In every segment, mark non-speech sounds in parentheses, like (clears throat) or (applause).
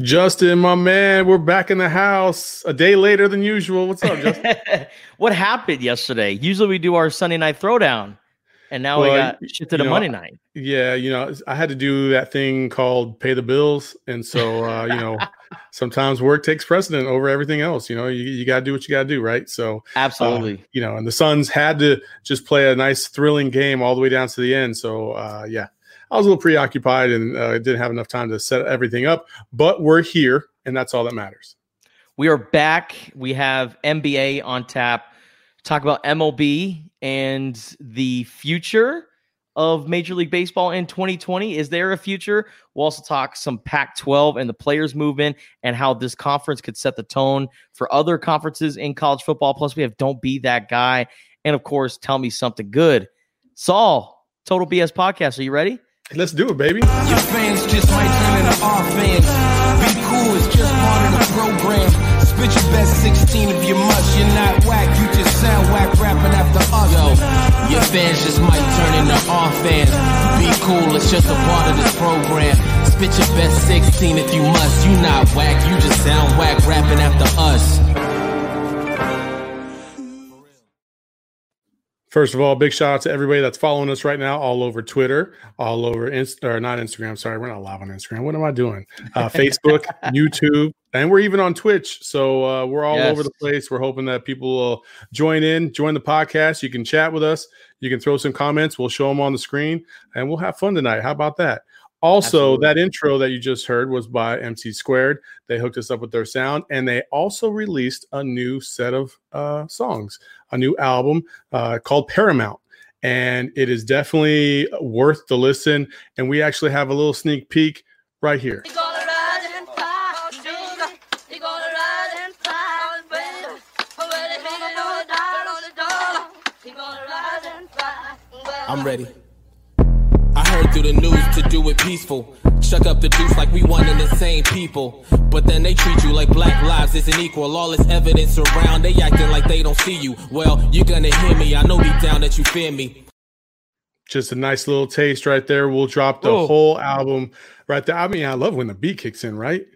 Justin, my man, we're back in the house a day later than usual. What's up, Justin? (laughs) what happened yesterday? Usually we do our Sunday night throwdown, and now well, we got shifted to Monday night. Yeah, you know, I had to do that thing called pay the bills, and so uh, you know, (laughs) sometimes work takes precedent over everything else. You know, you, you got to do what you got to do, right? So absolutely, uh, you know, and the Suns had to just play a nice, thrilling game all the way down to the end. So uh, yeah, I was a little preoccupied and uh, didn't have enough time to set everything up, but we're here, and that's all that matters. We are back. We have NBA on tap. Talk about MLB and the future of Major League Baseball in 2020. Is there a future? We'll also talk some Pac 12 and the players' movement and how this conference could set the tone for other conferences in college football. Plus, we have Don't Be That Guy. And of course, Tell Me Something Good. Saul, Total BS Podcast. Are you ready? Let's do it, baby. Your fans just might turn into our fans. Be cool, it's just part of the program. Spit your best 16 if you must. You're not whack, you just sound whack rapping after us. Yo, your fans just might turn into our fans. Be cool, it's just a part of this program. Spit your best 16 if you must. You not whack, you just sound whack rapping after us. First of all, big shout out to everybody that's following us right now, all over Twitter, all over Inst or not Instagram. Sorry, we're not live on Instagram. What am I doing? Uh, (laughs) Facebook, YouTube, and we're even on Twitch. So uh, we're all yes. over the place. We're hoping that people will join in, join the podcast. You can chat with us. You can throw some comments. We'll show them on the screen, and we'll have fun tonight. How about that? Also, Absolutely. that intro that you just heard was by MC Squared. They hooked us up with their sound, and they also released a new set of uh, songs, a new album uh, called Paramount. And it is definitely worth the listen. And we actually have a little sneak peek right here. I'm ready I heard through the news to do it peaceful. Chuck up the juice like we one and the same people. But then they treat you like black lives isn't equal. All this evidence around, they acting like they don't see you. Well, you're gonna hear me. I know deep down that you fear me. Just a nice little taste right there. We'll drop the Whoa. whole album right there. I mean, I love when the beat kicks in, right?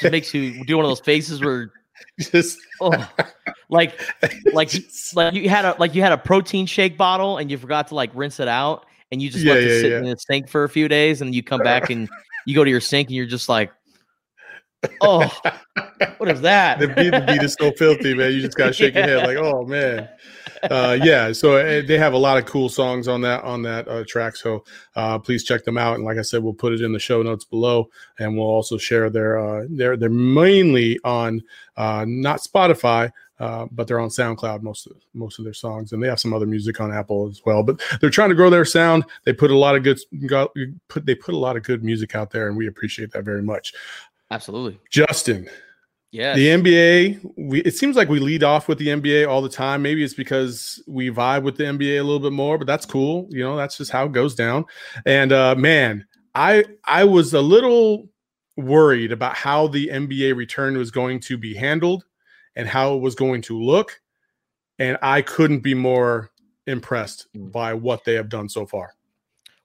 It makes you do one of those faces where (laughs) just oh, like like (laughs) like you had a like you had a protein shake bottle and you forgot to like rinse it out and you just yeah, let it sit yeah. in the sink for a few days, and you come back and you go to your sink and you're just like, oh, what is that? the, beat, the beat is so filthy, man. You just gotta shake your head like, (laughs) oh man. Uh, yeah, so uh, they have a lot of cool songs on that on that uh, track. So uh, please check them out. And like I said, we'll put it in the show notes below, and we'll also share their uh, their they're mainly on uh, not Spotify, uh, but they're on SoundCloud most of most of their songs, and they have some other music on Apple as well. But they're trying to grow their sound. They put a lot of good got, put they put a lot of good music out there, and we appreciate that very much. Absolutely, Justin. Yeah, the NBA. We it seems like we lead off with the NBA all the time. Maybe it's because we vibe with the NBA a little bit more, but that's cool. You know, that's just how it goes down. And uh, man, I I was a little worried about how the NBA return was going to be handled and how it was going to look. And I couldn't be more impressed mm. by what they have done so far.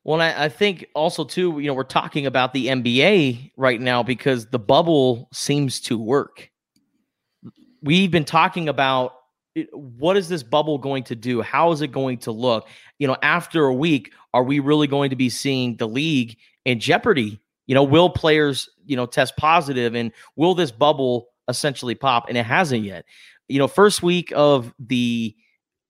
Well, I, I, think also too, you know, we're talking about the NBA right now because the bubble seems to work. We've been talking about what is this bubble going to do? How is it going to look? You know, after a week, are we really going to be seeing the league in jeopardy? You know, will players, you know, test positive and will this bubble essentially pop, and it hasn't yet. You know, first week of the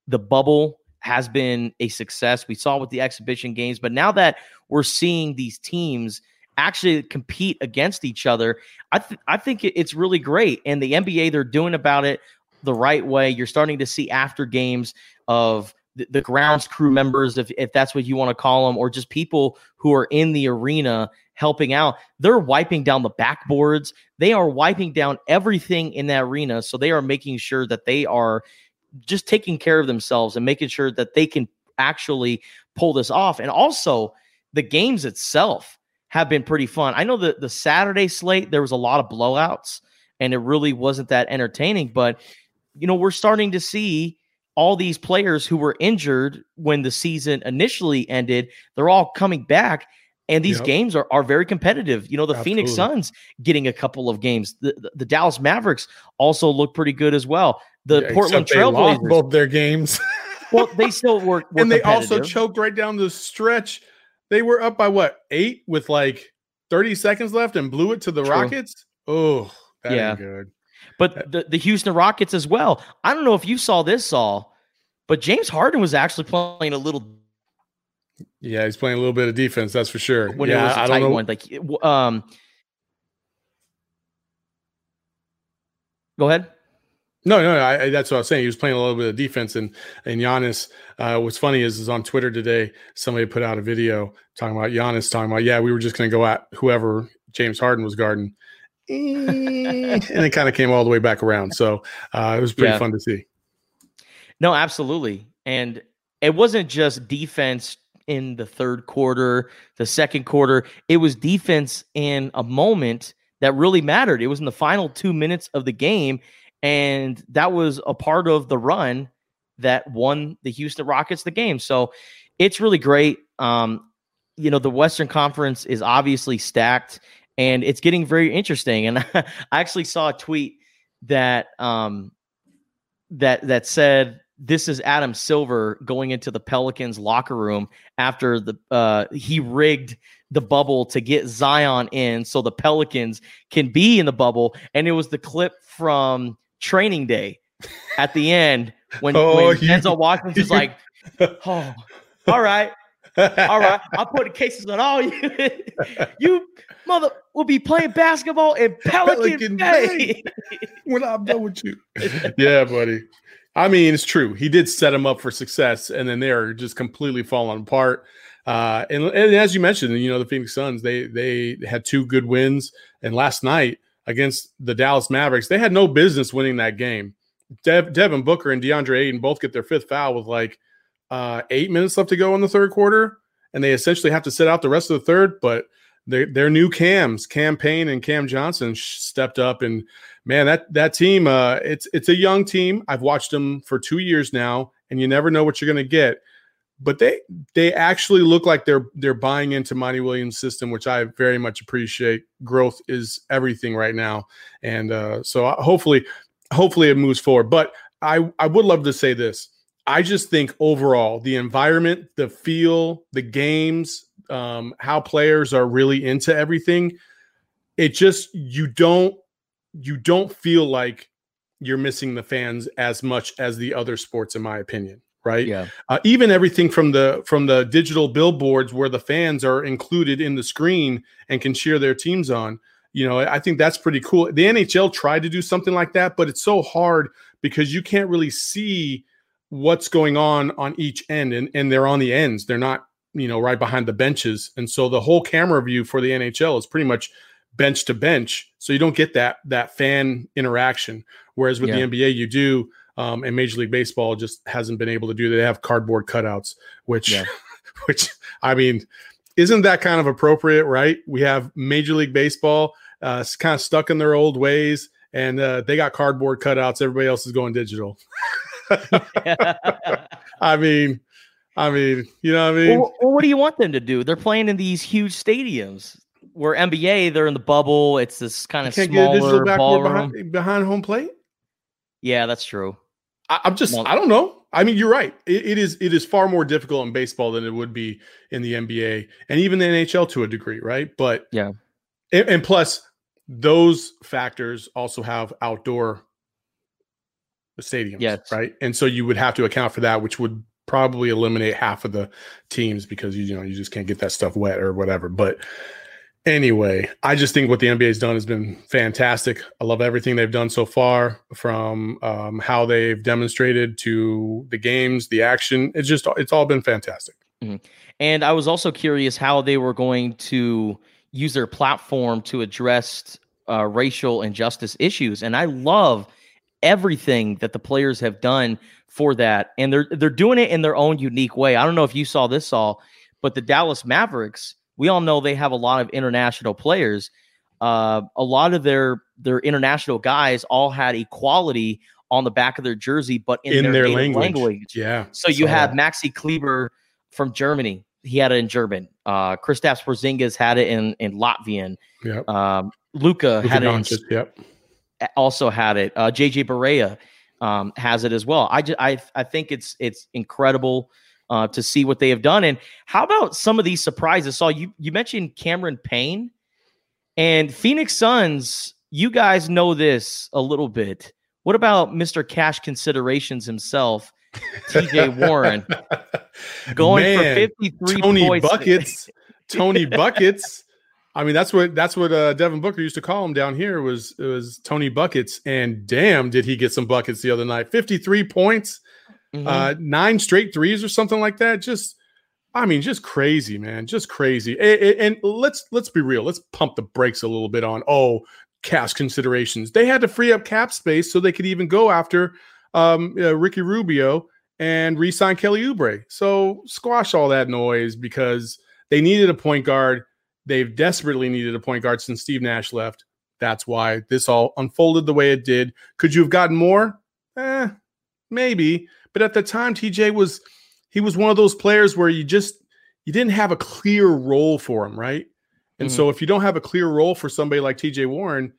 the bubble has been a success. We saw with the exhibition games, but now that we're seeing these teams actually compete against each other, I th- I think it's really great. And the NBA they're doing about it the right way. You're starting to see after games of the, grounds crew members, if if that's what you want to call them, or just people who are in the arena helping out. They're wiping down the backboards. They are wiping down everything in that arena. So they are making sure that they are just taking care of themselves and making sure that they can actually pull this off. And also, the games itself have been pretty fun. I know that the Saturday slate, there was a lot of blowouts and it really wasn't that entertaining, but you know, we're starting to see all these players who were injured when the season initially ended, they're all coming back. And these yep. games are, are very competitive. You know, the Absolutely. Phoenix Suns getting a couple of games. The, the, the, Dallas Mavericks also look pretty good as well. The yeah, Portland Trailblazers both their games. well, they (laughs) still work, and they also choked right down the stretch. They were up by what eight with like thirty seconds left and blew it to the True. Rockets. Oh, yeah, good. But the, the Houston Rockets as well. I don't know if you saw this, Saul, but James Harden was actually playing a little. Yeah, he's playing a little bit of defense. That's for sure. When yeah, it was a I tight one, like um. Go ahead. No, no, I, that's what I was saying. He was playing a little bit of defense, and and Giannis. Uh, what's funny is, is on Twitter today, somebody put out a video talking about Giannis talking about, yeah, we were just going to go at whoever James Harden was guarding, (laughs) and it kind of came all the way back around. So uh, it was pretty yeah. fun to see. No, absolutely, and it wasn't just defense in the third quarter, the second quarter. It was defense in a moment that really mattered. It was in the final two minutes of the game and that was a part of the run that won the Houston Rockets the game. So it's really great. Um, you know, the Western Conference is obviously stacked and it's getting very interesting. And (laughs) I actually saw a tweet that um, that that said this is Adam Silver going into the Pelicans locker room after the uh, he rigged the bubble to get Zion in so the Pelicans can be in the bubble. And it was the clip from training day at the end when, (laughs) oh, when you, Denzel Washington's you, like, (laughs) oh, all right. all right, I'll put cases on all you. (laughs) you mother will be playing basketball in Pelican, Pelican Bay. Bay when I'm done with you. Yeah, buddy. I mean, it's true. He did set him up for success, and then they are just completely falling apart. Uh, and, and as you mentioned, you know, the Phoenix Suns, they they had two good wins, and last night against the Dallas Mavericks. They had no business winning that game. Dev, Devin Booker and DeAndre Ayton both get their fifth foul with like uh, eight minutes left to go in the third quarter, and they essentially have to sit out the rest of the third. But their their new cams, Cam Payne and Cam Johnson, stepped up, and man, that that team, uh, it's it's a young team. I've watched them for two years now, and you never know what you're going to get but they they actually look like they're they're buying into Monty Williams' system, which I very much appreciate. Growth is everything right now, and uh, so hopefully, hopefully it moves forward. But I I would love to say this. I just think overall the environment, the feel, the games, um, how players are really into everything. It just you don't you don't feel like you're missing the fans as much as the other sports, in my opinion right? Yeah. Uh, even everything from the from the digital billboards where the fans are included in the screen and can cheer their teams on you know i think that's pretty cool. The nhl tried to do something like that but it's so hard because you can't really see what's going on on each end and, and they're on the ends. They're not you know right behind the benches. And so the whole camera view for the nhl is pretty much bench to bench so you don't get that that fan interaction whereas with yeah. the nba you do um, and Major League Baseball just hasn't been able to do. They have cardboard cutouts, which, yeah. (laughs) which I mean, isn't that kind of appropriate, right? We have Major League Baseball uh, kind of stuck in their old ways, and uh, they got cardboard cutouts. Everybody else is going digital. (laughs) I mean, I mean, you know what I mean? Well, what do you want them to do? They're playing in these huge stadiums. Where NBA, they're in the bubble. It's this kind of smaller ballroom behind, behind home plate. Yeah, that's true. I, am just I don't know. I mean, you're right. It, it is it is far more difficult in baseball than it would be in the NBA and even the NHL to a degree, right? But yeah, and, and plus those factors also have outdoor stadiums, yes. right? And so you would have to account for that, which would probably eliminate half of the teams because you, you know you just can't get that stuff wet or whatever. But Anyway, I just think what the NBA has done has been fantastic. I love everything they've done so far, from um, how they've demonstrated to the games, the action. It's just it's all been fantastic. Mm-hmm. And I was also curious how they were going to use their platform to address uh, racial injustice issues. And I love everything that the players have done for that, and they're they're doing it in their own unique way. I don't know if you saw this all, but the Dallas Mavericks, we all know they have a lot of international players. Uh, a lot of their their international guys all had equality on the back of their jersey, but in, in their, their language. language. Yeah. So you have Maxi Kleber from Germany. He had it in German. Uh, Kristaps Porzingis had it in in Latvian. Yep. Um, Luka had it. In, yep. Also had it. Uh, JJ Barea um, has it as well. I just, I I think it's it's incredible uh, to see what they have done. And how about some of these surprises? So you you mentioned Cameron Payne and Phoenix Suns. You guys know this a little bit. What about Mr. Cash Considerations himself, TJ (laughs) Warren, going Man, for 53 Tony points. Buckets. (laughs) Tony Buckets. I mean, that's what that's what uh, Devin Booker used to call him down here was it was Tony Buckets, and damn, did he get some buckets the other night? Fifty three points, mm-hmm. uh, nine straight threes or something like that. Just, I mean, just crazy, man, just crazy. And, and let's let's be real. Let's pump the brakes a little bit on oh cash considerations. They had to free up cap space so they could even go after um, uh, Ricky Rubio and re-sign Kelly Oubre. So squash all that noise because they needed a point guard They've desperately needed a point guard since Steve Nash left. That's why this all unfolded the way it did. Could you have gotten more? Eh, maybe. But at the time, TJ was he was one of those players where you just you didn't have a clear role for him, right? And mm-hmm. so if you don't have a clear role for somebody like TJ Warren,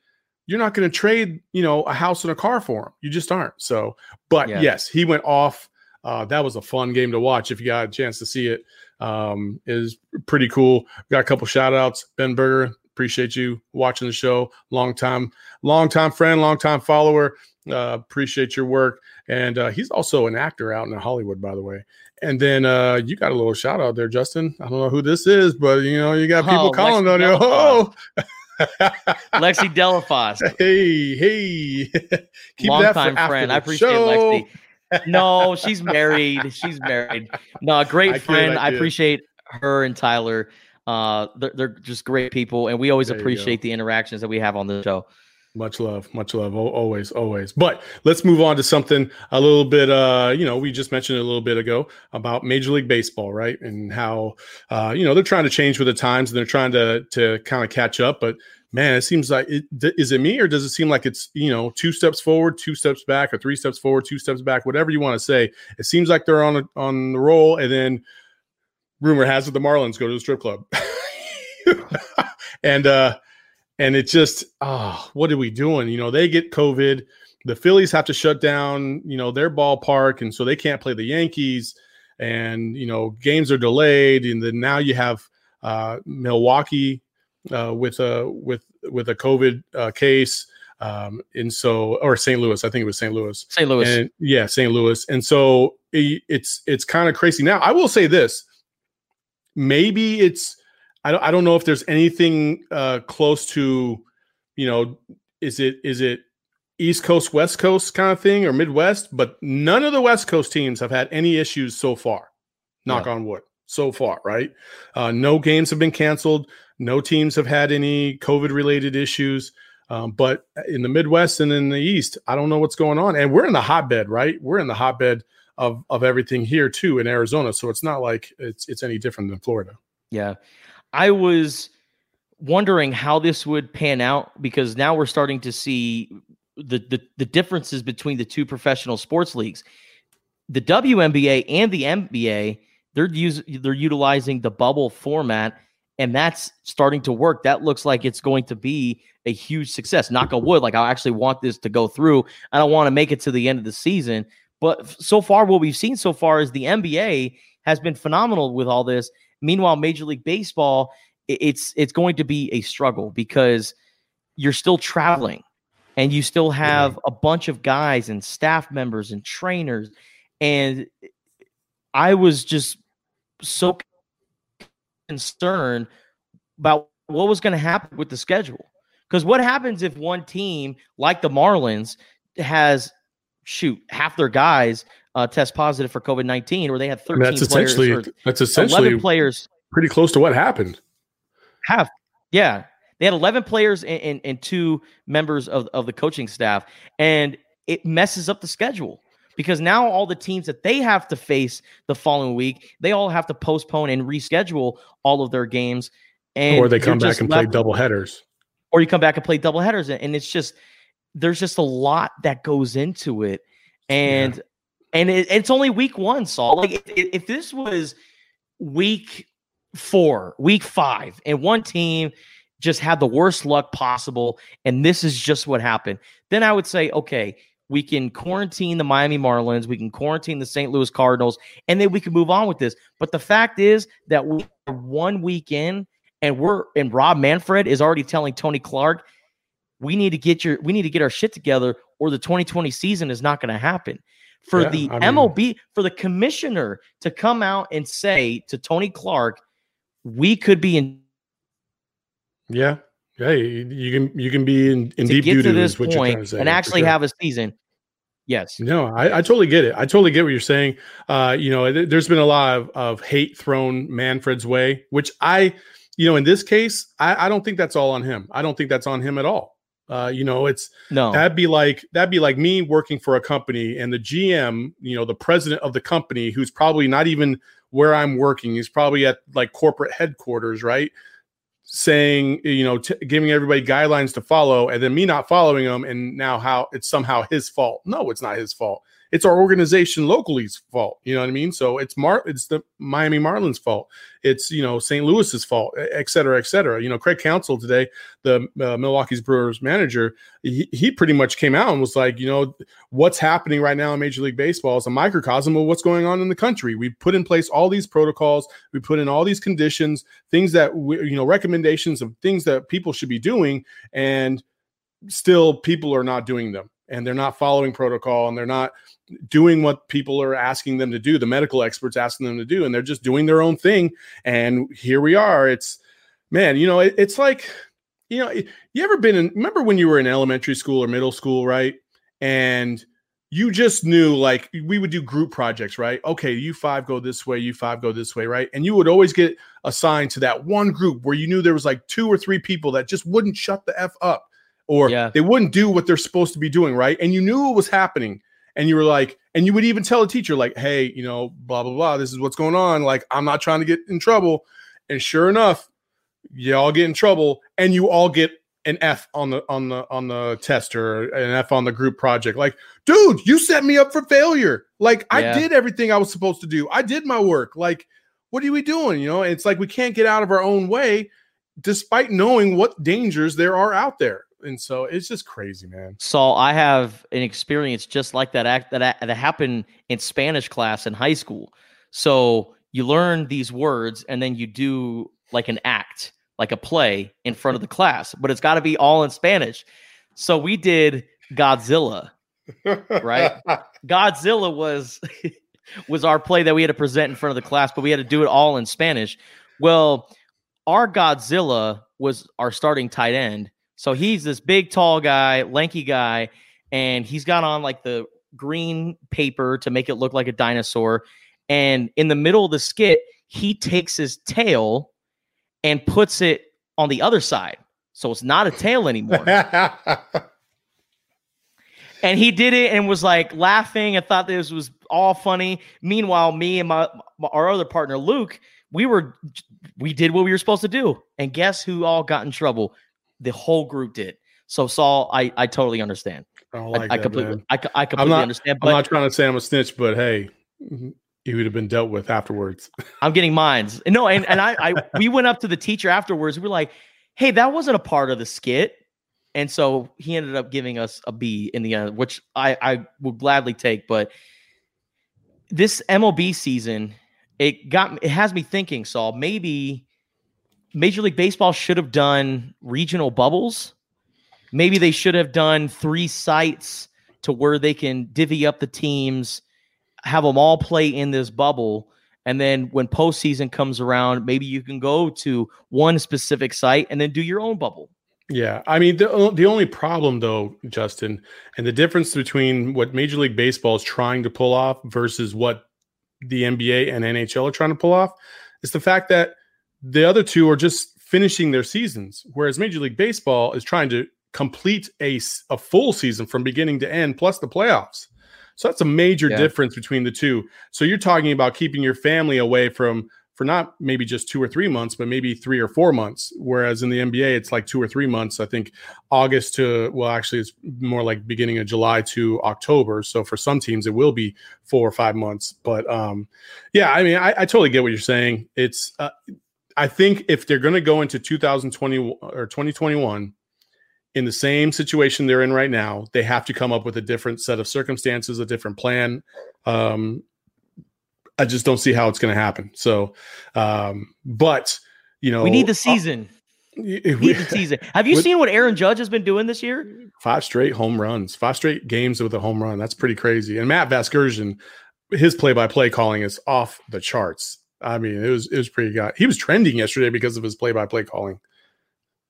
you're not going to trade, you know, a house and a car for him. You just aren't. So, but yeah. yes, he went off. Uh, that was a fun game to watch if you got a chance to see it um, is pretty cool. Got a couple shout outs. Ben Berger, appreciate you watching the show. Long time, long time friend, long time follower. Uh, appreciate your work. And uh, he's also an actor out in Hollywood, by the way. And then uh, you got a little shout out there, Justin. I don't know who this is, but you know, you got people oh, calling on you. Oh, Lexi Delafosse. (laughs) Hey, hey. (laughs) Keep Long time friend. I appreciate show. Lexi no, (laughs) she's married. She's married. No, a great I friend. I, I, appreciate her and Tyler. Uh, they're, they're just great people, and we always there appreciate the interactions that we have on the show. Much love, much love, always, always. But let's move on to something a little bit. Uh, you know, we just mentioned a little bit ago about Major League Baseball, right? And how, uh, you know, they're trying to change with the times and they're trying to to kind of catch up. But man, it seems like it, is it me or does it seem like it's you know two steps forward, two steps back, or three steps forward, two steps back, whatever you want to say. It seems like they're on a, on the roll, and then rumor has it the Marlins go to the strip club, (laughs) and uh, and it just oh, what are we doing? You know, they get COVID. The Phillies have to shut down, you know, their ballpark, and so they can't play the Yankees. And you know, games are delayed, and then now you have uh, Milwaukee uh, with a with with a COVID uh, case. Um, and so, or St. Louis, I think it was St. Louis. St. Louis, and yeah, St. Louis. And so it, it's it's kind of crazy. Now, I will say this: maybe it's I don't I don't know if there's anything uh, close to, you know, is it is it East Coast West Coast kind of thing or Midwest? But none of the West Coast teams have had any issues so far. Knock yeah. on wood so far, right? Uh, no games have been canceled. No teams have had any COVID related issues. Um, but in the Midwest and in the East, I don't know what's going on. And we're in the hotbed, right? We're in the hotbed of of everything here too in Arizona. So it's not like it's it's any different than Florida. Yeah. I was wondering how this would pan out because now we're starting to see the the, the differences between the two professional sports leagues. The WNBA and the NBA they're use, they're utilizing the bubble format, and that's starting to work. That looks like it's going to be a huge success. Knock on wood. Like I actually want this to go through. I don't want to make it to the end of the season, but so far, what we've seen so far is the NBA has been phenomenal with all this. Meanwhile, Major League Baseball, it's it's going to be a struggle because you're still traveling and you still have a bunch of guys and staff members and trainers and I was just so concerned about what was going to happen with the schedule. Because what happens if one team, like the Marlins, has shoot half their guys uh, test positive for COVID nineteen, or they had thirteen. that's essentially that's essentially players. Pretty close to what happened. Have Yeah, they had 11 players and, and, and two members of, of the coaching staff, and it messes up the schedule because now all the teams that they have to face the following week, they all have to postpone and reschedule all of their games. And or they come back and play double headers. Or you come back and play double headers. And it's just, there's just a lot that goes into it. And, yeah. and it, it's only week one, Saul. Like, if, if this was week four, week five, and one team just had the worst luck possible, and this is just what happened, then I would say, okay, we can quarantine the Miami Marlins, we can quarantine the St. Louis Cardinals, and then we can move on with this. But the fact is that we are one week in, and we're and Rob Manfred is already telling Tony Clark, we need to get your we need to get our shit together, or the 2020 season is not going to happen. For yeah, the I mean, MLB, for the commissioner to come out and say to Tony Clark, we could be in. Yeah, Hey, you can you can be in, in deep get to this point and actually sure. have a season. Yes. No, I, I, totally get it. I totally get what you're saying. Uh, you know, there's been a lot of, of hate thrown Manfred's way, which I, you know, in this case, I, I don't think that's all on him. I don't think that's on him at all. Uh, you know, it's no that'd be like that'd be like me working for a company and the GM, you know, the president of the company, who's probably not even where I'm working. He's probably at like corporate headquarters, right? saying you know t- giving everybody guidelines to follow and then me not following them and now how it's somehow his fault no it's not his fault it's our organization locally's fault. You know what I mean? So it's Mar it's the Miami Marlins fault. It's you know St. Louis's fault, et cetera, et cetera. You know Craig Counsell today, the uh, Milwaukee's Brewers manager, he, he pretty much came out and was like, you know, what's happening right now in Major League Baseball is a microcosm of what's going on in the country. We put in place all these protocols, we put in all these conditions, things that we, you know recommendations of things that people should be doing, and still people are not doing them and they're not following protocol and they're not doing what people are asking them to do the medical experts asking them to do and they're just doing their own thing and here we are. It's man you know it, it's like you know you ever been in remember when you were in elementary school or middle school right? And you just knew like we would do group projects right? Okay you five go this way you five go this way right? And you would always get assigned to that one group where you knew there was like two or three people that just wouldn't shut the f up or yeah. they wouldn't do what they're supposed to be doing, right? And you knew it was happening. And you were like, and you would even tell a teacher, like, hey, you know, blah, blah, blah, this is what's going on. Like, I'm not trying to get in trouble. And sure enough, you all get in trouble and you all get an F on the on the on the test or an F on the group project. Like, dude, you set me up for failure. Like, yeah. I did everything I was supposed to do. I did my work. Like, what are we doing? You know, it's like we can't get out of our own way despite knowing what dangers there are out there and so it's just crazy, man. Saul, I have an experience just like that act that that happened in Spanish class in high school. So you learn these words and then you do like an act, like a play in front of the class, but it's got to be all in Spanish. So we did Godzilla, right? (laughs) Godzilla was (laughs) was our play that we had to present in front of the class, but we had to do it all in Spanish. Well, our Godzilla was our starting tight end so he's this big, tall guy, lanky guy, and he's got on like the green paper to make it look like a dinosaur. And in the middle of the skit, he takes his tail and puts it on the other side. So it's not a tail anymore. (laughs) and he did it and was like laughing and thought this was all funny. Meanwhile, me and my our other partner Luke, we were we did what we were supposed to do. And guess who all got in trouble? The whole group did. So Saul, I I totally understand. I, like I, I completely I, I completely not, understand. But I'm not trying to say I'm a snitch, but hey, he would have been dealt with afterwards. (laughs) I'm getting mines. No, and and I, I we went up to the teacher afterwards. We were like, hey, that wasn't a part of the skit. And so he ended up giving us a B in the end, which I, I would gladly take. But this MLB season, it got it has me thinking, Saul, maybe Major League Baseball should have done regional bubbles. Maybe they should have done three sites to where they can divvy up the teams, have them all play in this bubble. And then when postseason comes around, maybe you can go to one specific site and then do your own bubble. Yeah, I mean the the only problem though, Justin, and the difference between what Major League Baseball is trying to pull off versus what the NBA and NHL are trying to pull off is the fact that the other two are just finishing their seasons, whereas Major League Baseball is trying to complete a, a full season from beginning to end, plus the playoffs. So that's a major yeah. difference between the two. So you're talking about keeping your family away from for not maybe just two or three months, but maybe three or four months. Whereas in the NBA, it's like two or three months. I think August to, well, actually, it's more like beginning of July to October. So for some teams, it will be four or five months. But um, yeah, I mean, I, I totally get what you're saying. It's, uh, I think if they're going to go into 2020 or 2021 in the same situation they're in right now, they have to come up with a different set of circumstances, a different plan. Um, I just don't see how it's going to happen. So, um, but you know, we need the season. Uh, we need the season. Have you with, seen what Aaron Judge has been doing this year? Five straight home runs, five straight games with a home run. That's pretty crazy. And Matt Vasgersian, his play-by-play calling is off the charts. I mean, it was it was pretty good. He was trending yesterday because of his play-by-play calling.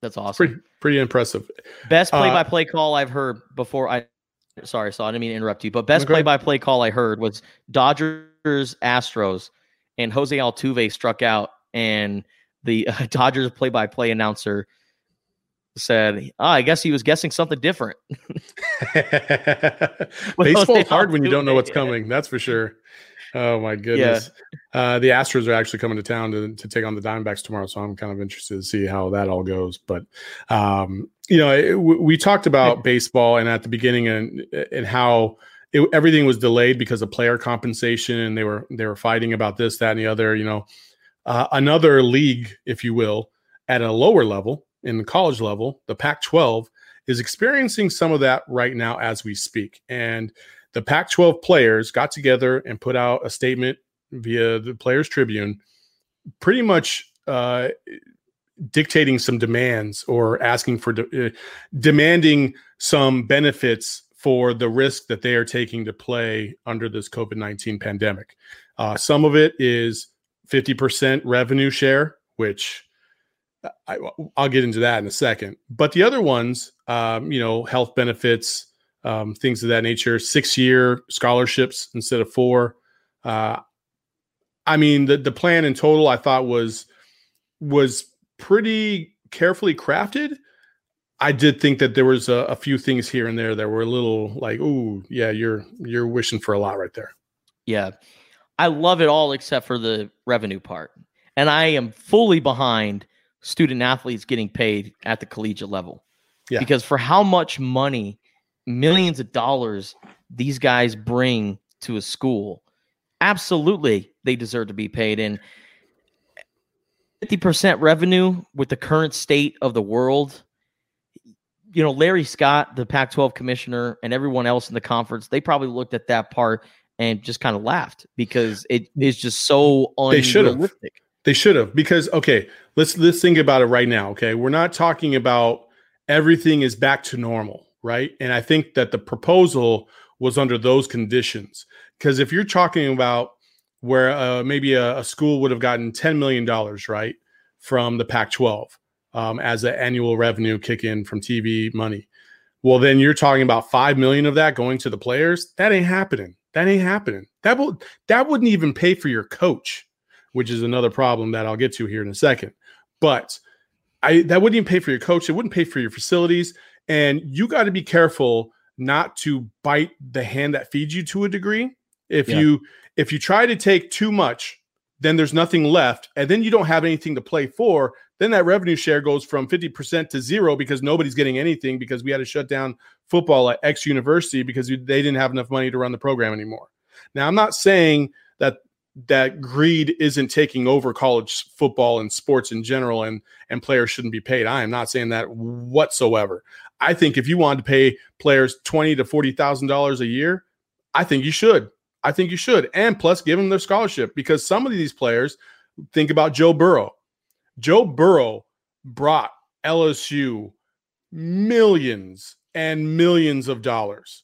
That's awesome. Pretty, pretty impressive. Best uh, play-by-play uh, call I've heard before. I sorry, so I didn't mean to interrupt you, but best play-by-play call I heard was Dodgers Astros, and Jose Altuve struck out, and the uh, (laughs) Dodgers play-by-play announcer said, oh, "I guess he was guessing something different." (laughs) (laughs) Baseball's hard when you don't know what's coming. That's for sure. Oh my goodness. Yeah. Uh, the Astros are actually coming to town to, to take on the Diamondbacks tomorrow, so I'm kind of interested to see how that all goes. But um, you know, it, we talked about baseball and at the beginning and and how it, everything was delayed because of player compensation, and they were they were fighting about this, that, and the other. You know, uh, another league, if you will, at a lower level in the college level, the Pac-12 is experiencing some of that right now as we speak, and the Pac 12 players got together and put out a statement via the Players Tribune, pretty much uh, dictating some demands or asking for de- uh, demanding some benefits for the risk that they are taking to play under this COVID 19 pandemic. Uh, some of it is 50% revenue share, which I, will get into that in a second. But the other ones, um, you know, health benefits, um, things of that nature. Six year scholarships instead of four. Uh, I mean, the the plan in total I thought was was pretty carefully crafted. I did think that there was a, a few things here and there that were a little like, "Ooh, yeah, you're you're wishing for a lot right there." Yeah, I love it all except for the revenue part, and I am fully behind student athletes getting paid at the collegiate level. Yeah. Because for how much money millions of dollars these guys bring to a school, absolutely they deserve to be paid. And 50% revenue with the current state of the world, you know, Larry Scott, the Pac 12 commissioner, and everyone else in the conference, they probably looked at that part and just kind of laughed because it is just so unrealistic. They should have because okay, let's let's think about it right now. Okay, we're not talking about everything is back to normal right? And I think that the proposal was under those conditions. Because if you're talking about where uh, maybe a, a, school would have gotten $10 million, right, from the Pac 12 um, as an annual revenue kick in from TV money. Well, then you're talking about 5 million of that going to the players. That ain't happening. That ain't happening. That will that wouldn't even pay for your coach, which is another problem that I'll get to here in a second. But I that wouldn't even pay for your coach. It wouldn't pay for your facilities. And you got to be careful not to bite the hand that feeds you to a degree. If yeah. you if you try to take too much, then there's nothing left, and then you don't have anything to play for. Then that revenue share goes from 50% to zero because nobody's getting anything because we had to shut down football at X university because they didn't have enough money to run the program anymore. Now, I'm not saying that that greed isn't taking over college football and sports in general and and players shouldn't be paid. I am not saying that whatsoever. I think if you wanted to pay players twenty to forty thousand dollars a year, I think you should. I think you should, and plus give them their scholarship because some of these players think about Joe Burrow. Joe Burrow brought LSU millions and millions of dollars.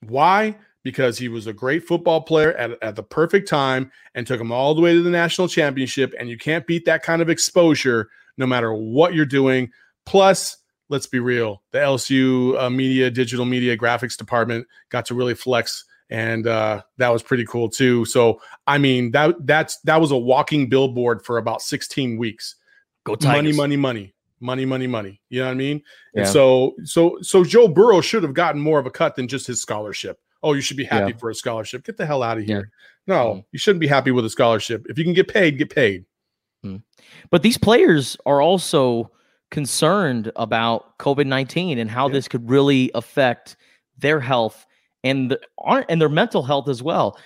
Why? Because he was a great football player at, at the perfect time and took him all the way to the national championship. And you can't beat that kind of exposure no matter what you're doing. Plus, let's be real, the LSU uh, media, digital media, graphics department got to really flex, and uh, that was pretty cool too. So, I mean that that's that was a walking billboard for about 16 weeks. Go Tigers. money, money, money, money, money, money. You know what I mean? Yeah. And so, so, so Joe Burrow should have gotten more of a cut than just his scholarship. Oh, you should be happy yeah. for a scholarship. Get the hell out of here. Yeah. No, mm. you shouldn't be happy with a scholarship. If you can get paid, get paid. Mm. But these players are also concerned about COVID 19 and how yeah. this could really affect their health and the, and their mental health as well.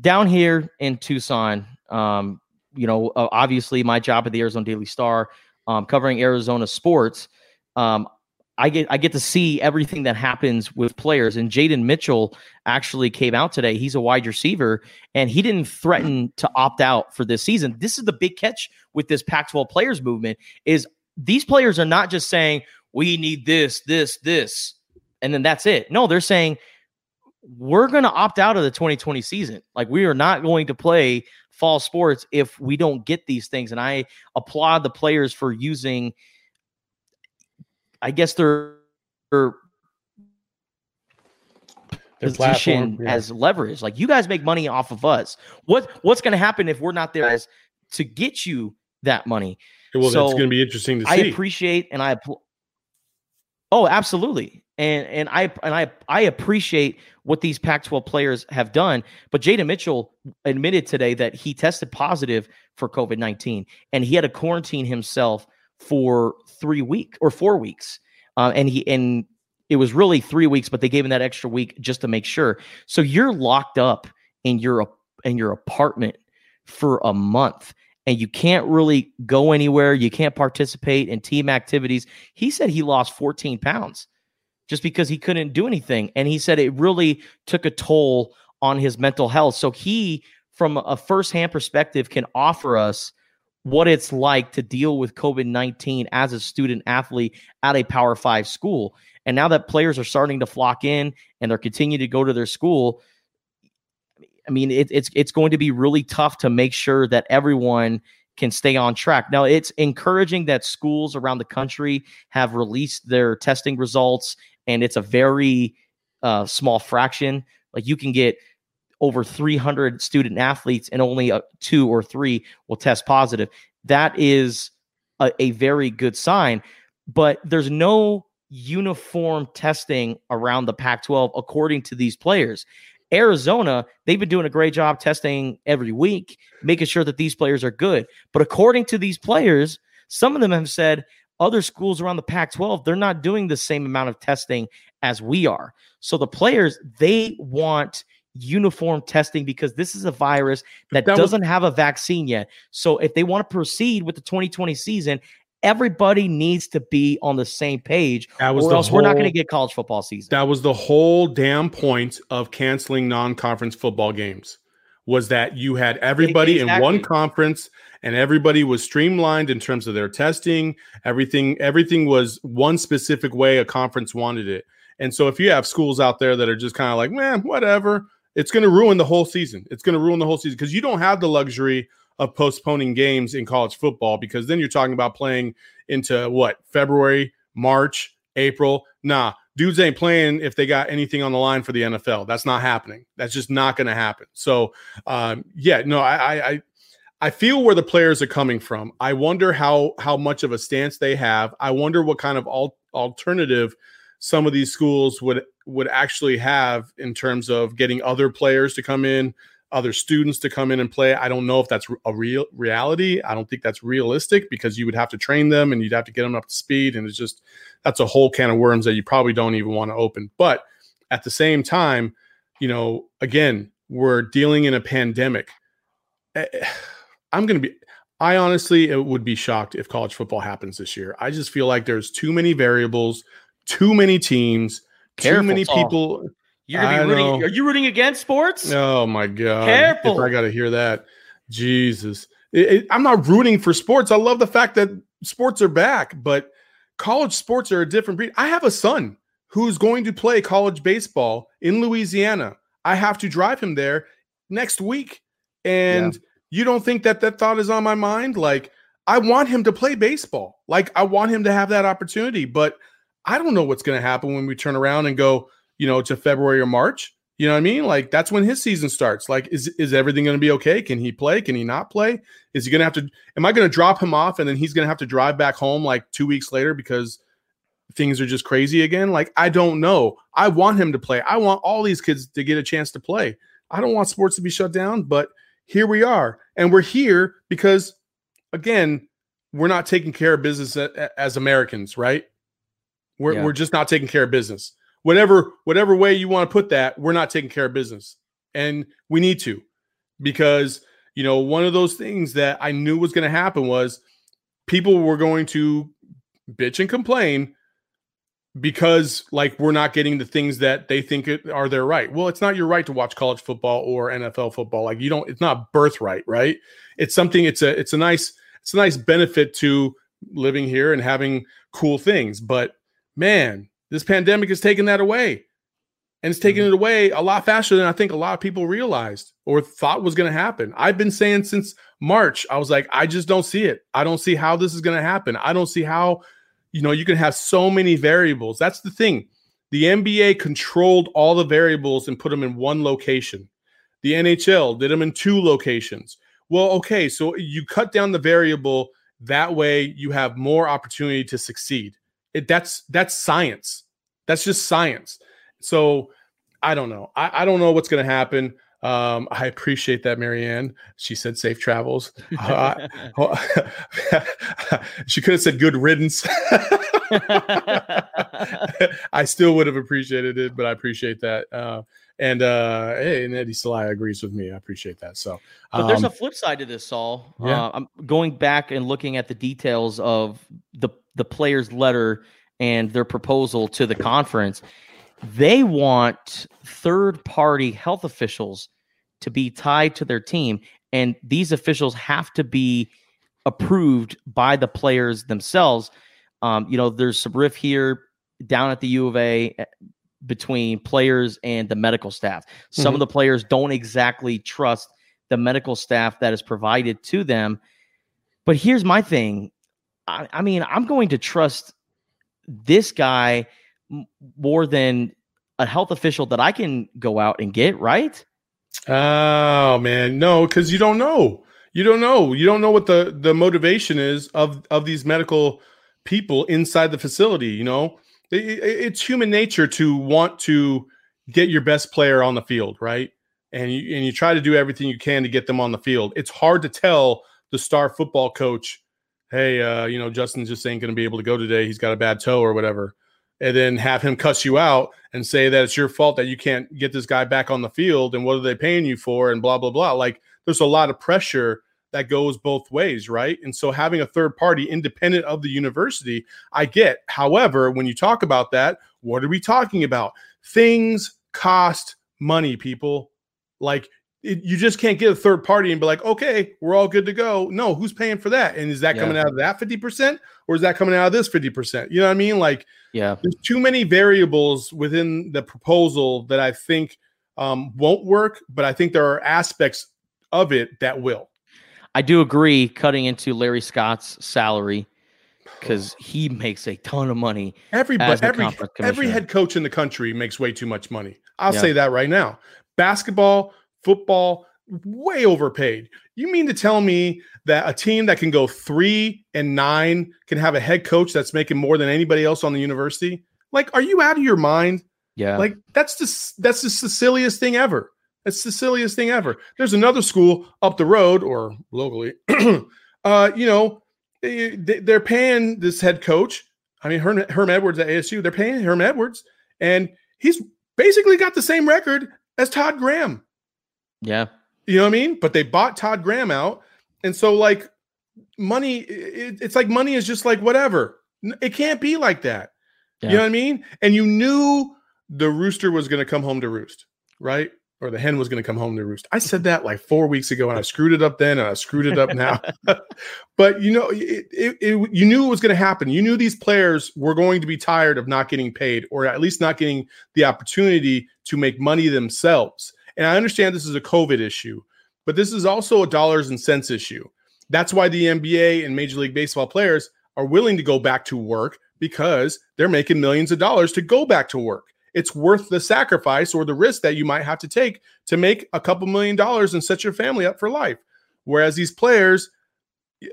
Down here in Tucson, um, you know, uh, obviously my job at the Arizona Daily Star, um, covering Arizona sports. Um, I get I get to see everything that happens with players. And Jaden Mitchell actually came out today. He's a wide receiver, and he didn't threaten to opt out for this season. This is the big catch with this Pac-12 players movement: is these players are not just saying we need this, this, this, and then that's it. No, they're saying we're going to opt out of the 2020 season. Like we are not going to play fall sports if we don't get these things. And I applaud the players for using, I guess their, their position yeah. as leverage. Like you guys make money off of us. What what's going to happen if we're not there as to get you that money? Well, so that's going to be interesting to see. I appreciate and I. Oh, absolutely and and I and I I appreciate what these Pac-12 players have done. But Jaden Mitchell admitted today that he tested positive for COVID-19 and he had to quarantine himself for three weeks or four weeks. Uh, and he and it was really three weeks, but they gave him that extra week just to make sure. So you're locked up in your in your apartment for a month and you can't really go anywhere. You can't participate in team activities. He said he lost 14 pounds just because he couldn't do anything. And he said it really took a toll on his mental health. So he, from a firsthand perspective, can offer us what it's like to deal with COVID 19 as a student athlete at a Power Five school. And now that players are starting to flock in and they're continuing to go to their school, I mean, it, it's it's going to be really tough to make sure that everyone can stay on track. Now, it's encouraging that schools around the country have released their testing results and it's a very uh, small fraction. Like you can get over 300 student athletes and only a, two or three will test positive. That is a, a very good sign, but there's no uniform testing around the Pac 12 according to these players. Arizona, they've been doing a great job testing every week, making sure that these players are good. But according to these players, some of them have said, other schools around the Pac 12, they're not doing the same amount of testing as we are. So the players, they want uniform testing because this is a virus that, that doesn't was, have a vaccine yet. So if they want to proceed with the 2020 season, everybody needs to be on the same page that was or else whole, we're not going to get college football season. That was the whole damn point of canceling non-conference football games was that you had everybody exactly. in one conference and everybody was streamlined in terms of their testing everything everything was one specific way a conference wanted it and so if you have schools out there that are just kind of like man whatever it's going to ruin the whole season it's going to ruin the whole season because you don't have the luxury of postponing games in college football because then you're talking about playing into what february march april nah dudes ain't playing if they got anything on the line for the NFL. That's not happening. That's just not going to happen. So, um, yeah, no, I, I, I feel where the players are coming from. I wonder how how much of a stance they have. I wonder what kind of al- alternative some of these schools would would actually have in terms of getting other players to come in, other students to come in and play. I don't know if that's a real reality. I don't think that's realistic because you would have to train them and you'd have to get them up to speed, and it's just that's a whole can of worms that you probably don't even want to open. But at the same time, you know, again, we're dealing in a pandemic. Eh, I'm going to be I honestly it would be shocked if college football happens this year. I just feel like there's too many variables, too many teams, Careful, too many people. You're gonna be rooting. Are you rooting against sports? Oh my god! Careful! If I got to hear that, Jesus. It, it, I'm not rooting for sports. I love the fact that sports are back, but college sports are a different breed. I have a son who's going to play college baseball in Louisiana. I have to drive him there next week, and. Yeah you don't think that that thought is on my mind? Like, I want him to play baseball. Like, I want him to have that opportunity, but I don't know what's going to happen when we turn around and go, you know, to February or March. You know what I mean? Like that's when his season starts. Like, is is everything going to be okay? Can he play? Can he not play? Is he going to have to? Am I going to drop him off and then he's going to have to drive back home like two weeks later because things are just crazy again? Like, I don't know. I want him to play. I want all these kids to get a chance to play. I don't want sports to be shut down, but here we are, and we're here because, again, we're not taking care of business as Americans, right? We're yeah. we're just not taking care of business whatever whatever way you want to put that, we're not taking care of business, and we need to because you know one of those things that I knew was going to happen was people were going to bitch and complain because like we're not getting the things that they think are their right. Well, it's not your right to watch college football or NFL football. Like you don't it's not birthright, right? It's something it's a it's a nice it's a nice benefit to living here and having cool things, but man, this pandemic has taken that away. And it's taken mm-hmm. it away a lot faster than I think a lot of people realized or thought was going to happen. I've been saying since March, I was like, I just don't see it. I don't see how this is going to happen. I don't see how, you know, you can have so many variables. That's the thing. The NBA controlled all the variables and put them in one location. The NHL did them in two locations. Well, okay, so you cut down the variable that way you have more opportunity to succeed. It, that's that's science. That's just science. So I don't know. I, I don't know what's going to happen. Um, I appreciate that, Marianne. She said safe travels. (laughs) Uh, (laughs) she could have said good riddance. (laughs) I still would have appreciated it, but I appreciate that. Uh, and uh, hey, and Eddie Salaya agrees with me. I appreciate that. So, um, but there's a um, flip side to this, Saul. Yeah. Uh, I'm going back and looking at the details of the the player's letter and their proposal to the conference, they want third party health officials to be tied to their team. And these officials have to be approved by the players themselves. Um, you know, there's some riff here down at the U of A eh, between players and the medical staff. Some mm-hmm. of the players don't exactly trust the medical staff that is provided to them. But here's my thing I, I mean, I'm going to trust this guy more than a health official that I can go out and get, right? Oh man, no, because you don't know. You don't know. You don't know what the the motivation is of of these medical people inside the facility. You know, it, it's human nature to want to get your best player on the field, right? And you and you try to do everything you can to get them on the field. It's hard to tell the star football coach hey, uh, you know, Justin just ain't going to be able to go today. He's got a bad toe or whatever. And then have him cuss you out and say that it's your fault that you can't get this guy back on the field and what are they paying you for and blah, blah, blah. Like there's a lot of pressure that goes both ways, right? And so having a third party independent of the university, I get. However, when you talk about that, what are we talking about? Things cost money, people. Like it, you just can't get a third party and be like, okay, we're all good to go. No, who's paying for that? And is that yeah. coming out of that 50% or is that coming out of this 50%? You know what I mean? Like, yeah, there's too many variables within the proposal that I think um, won't work, but I think there are aspects of it that will. I do agree cutting into Larry Scott's salary because he makes a ton of money. Every every every head coach in the country makes way too much money. I'll yeah. say that right now. Basketball, football way overpaid. You mean to tell me that a team that can go three and nine can have a head coach that's making more than anybody else on the university? Like, are you out of your mind? Yeah. Like that's just that's just the silliest thing ever. It's the silliest thing ever. There's another school up the road or locally. (clears throat) uh, you know, they, they're paying this head coach. I mean, Herm, Herm Edwards at ASU. They're paying Herm Edwards, and he's basically got the same record as Todd Graham. Yeah. You know what I mean? But they bought Todd Graham out. And so, like, money, it, it's like money is just like whatever. It can't be like that. Yeah. You know what I mean? And you knew the rooster was going to come home to roost, right? Or the hen was going to come home to roost. I said that like four weeks ago, and I screwed it up then, and I screwed it up now. (laughs) but you know, it, it, it, you knew it was going to happen. You knew these players were going to be tired of not getting paid, or at least not getting the opportunity to make money themselves. And I understand this is a COVID issue, but this is also a dollars and cents issue. That's why the NBA and Major League Baseball players are willing to go back to work because they're making millions of dollars to go back to work. It's worth the sacrifice or the risk that you might have to take to make a couple million dollars and set your family up for life. Whereas these players,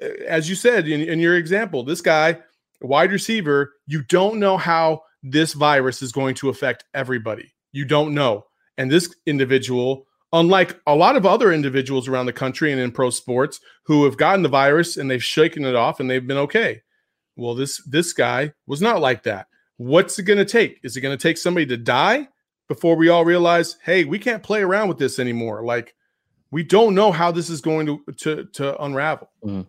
uh, as you said in, in your example, this guy, wide receiver, you don't know how this virus is going to affect everybody. You don't know. And this individual, unlike a lot of other individuals around the country and in pro sports who have gotten the virus and they've shaken it off and they've been okay. Well, this this guy was not like that. What's it going to take? Is it going to take somebody to die before we all realize, hey, we can't play around with this anymore? Like, we don't know how this is going to to, to unravel. Mm.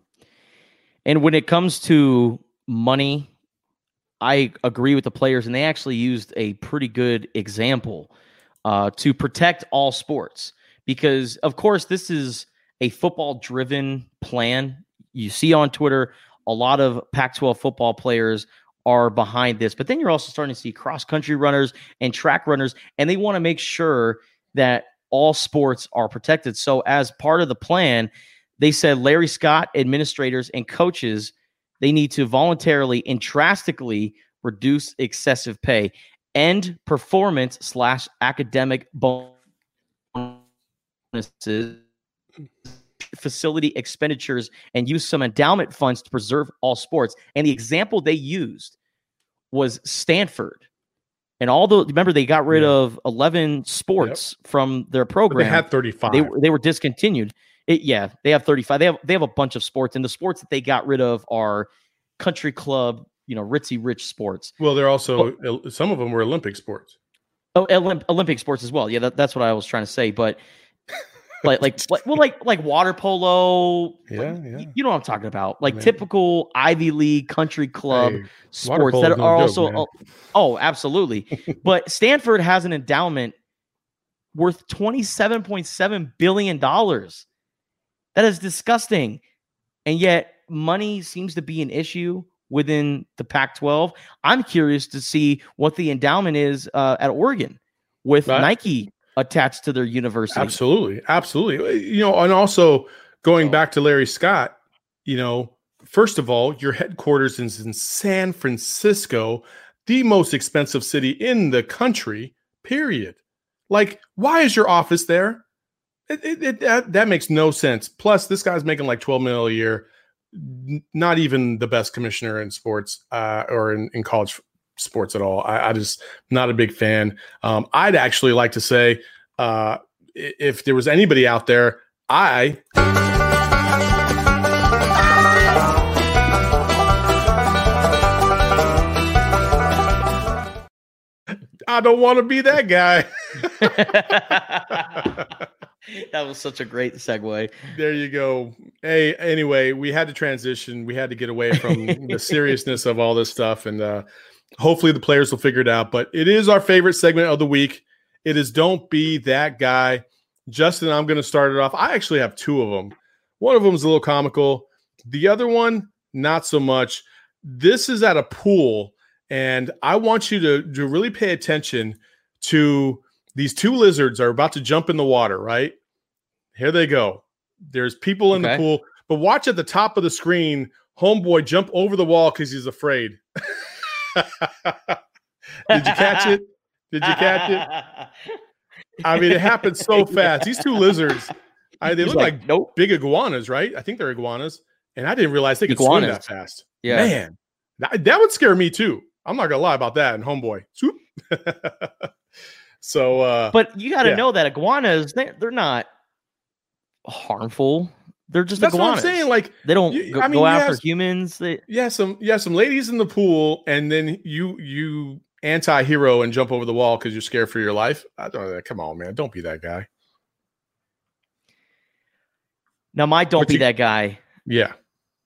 And when it comes to money, I agree with the players, and they actually used a pretty good example uh, to protect all sports because, of course, this is a football driven plan. You see on Twitter, a lot of Pac 12 football players are behind this, but then you're also starting to see cross country runners and track runners, and they want to make sure that all sports are protected. So, as part of the plan, they said Larry Scott, administrators, and coaches they need to voluntarily and drastically reduce excessive pay, end performance slash academic bonuses, facility expenditures, and use some endowment funds to preserve all sports. And the example they used was Stanford. And all the remember they got rid yeah. of eleven sports yep. from their program. But they had thirty five. They, they were discontinued. It, yeah, they have 35. They have they have a bunch of sports, and the sports that they got rid of are country club, you know, ritzy rich sports. Well, they're also but, some of them were Olympic sports. Oh, Olymp- Olympic sports as well. Yeah, that, that's what I was trying to say. But like, like, like, well, like, like water polo. Yeah, like, yeah. You know what I'm talking about? Like Man. typical Ivy League country club hey, sports that are also. Joke, oh, oh, absolutely. (laughs) but Stanford has an endowment worth twenty seven point seven billion dollars. That is disgusting. And yet, money seems to be an issue within the Pac 12. I'm curious to see what the endowment is uh, at Oregon with right. Nike attached to their university. Absolutely. Absolutely. You know, and also going back to Larry Scott, you know, first of all, your headquarters is in San Francisco, the most expensive city in the country, period. Like, why is your office there? It, it, it, that, that makes no sense. Plus, this guy's making like 12 mil a year. Not even the best commissioner in sports uh, or in, in college sports at all. I, I just not a big fan. Um, I'd actually like to say uh, if there was anybody out there, I. I don't want to be that guy. (laughs) that was such a great segue. There you go. Hey, anyway, we had to transition. We had to get away from the seriousness of all this stuff, and uh, hopefully the players will figure it out. But it is our favorite segment of the week. It is "Don't Be That Guy." Justin, I'm going to start it off. I actually have two of them. One of them is a little comical. The other one, not so much. This is at a pool, and I want you to, to really pay attention to these two lizards are about to jump in the water, right? Here they go. There's people in okay. the pool, but watch at the top of the screen, homeboy jump over the wall because he's afraid. (laughs) (laughs) Did you catch it? Did you catch it? (laughs) I mean, it happened so (laughs) fast. These two lizards, I, they he's look like, like, nope. big iguanas, right? I think they're iguanas. And I didn't realize they could iguanas. swim that fast. Yeah. Man, that, that would scare me too. I'm not gonna lie about that. And homeboy, swoop. So, uh, but you got to yeah. know that iguanas they they're not harmful. They're just That's iguanas. what I'm saying. Like they don't you, go, I mean, go after have, humans. They, yeah, some yeah, some ladies in the pool, and then you you anti-hero and jump over the wall because you're scared for your life. I don't. Uh, come on, man, don't be that guy. Now, my don't be that guy. Yeah.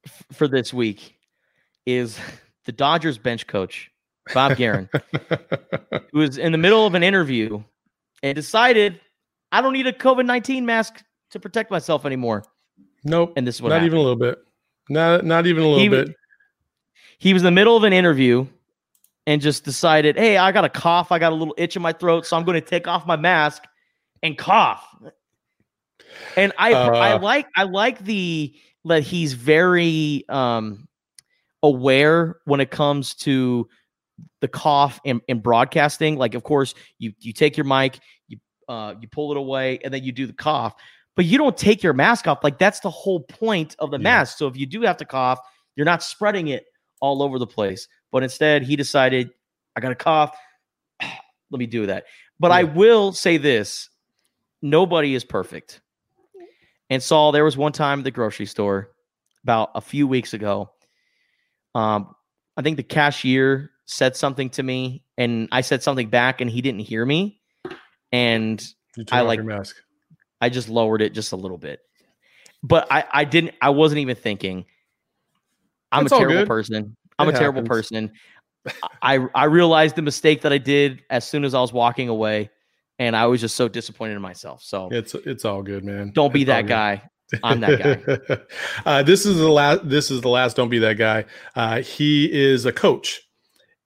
F- for this week is (laughs) the Dodgers bench coach Bob Geren, (laughs) who was in the middle of an interview and decided, I don't need a COVID 19 mask to protect myself anymore. Nope. And this is what not happened. even a little bit. Not not even a little he, bit. He was in the middle of an interview and just decided, hey, I got a cough, I got a little itch in my throat, so I'm going to take off my mask and cough. And I uh, I like I like the that he's very um aware when it comes to the cough and, in broadcasting. Like, of course, you you take your mic, you uh, you pull it away, and then you do the cough. But you don't take your mask off. Like that's the whole point of the yeah. mask. So if you do have to cough, you're not spreading it all over the place. But instead, he decided, I got to cough. (sighs) Let me do that. But yeah. I will say this: nobody is perfect. And Saul, there was one time at the grocery store about a few weeks ago. Um, I think the cashier said something to me, and I said something back, and he didn't hear me. And I like I just lowered it just a little bit, but I I didn't. I wasn't even thinking. I'm a terrible person. I'm it a terrible person. I I realized the mistake that I did as soon as I was walking away, and I was just so disappointed in myself. So it's it's all good, man. Don't be it's that guy. I'm that guy. (laughs) uh, this is the last. This is the last. Don't be that guy. Uh, he is a coach,